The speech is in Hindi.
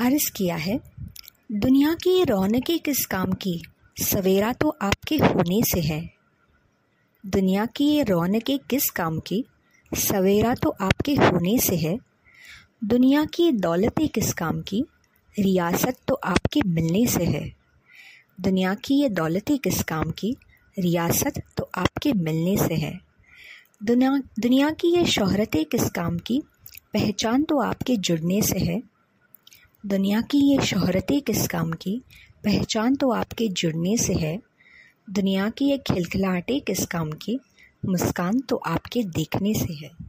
अर्ज़ किया है, दुनिया की रौनकें किस काम की? सवेरा तो आपके होने से है। दुनिया की ये रौनकें किस काम की? सवेरा तो आपके होने से है। दुनिया की दौलतें किस काम की? रियासत तो आपके मिलने से है। दुनिया की ये दौलतें किस काम की? रियासत तो आपके मिलने से है। दुनिया दुनिया की ये शोहरतें किस काम की? पहचान तो आपके जुड़ने से है। दुनिया की ये शोहरतें किस काम की? पहचान तो आपके जुड़ने से है। दुनिया की ये खिलखिलाहटें किस काम की? मुस्कान तो आपके देखने से है।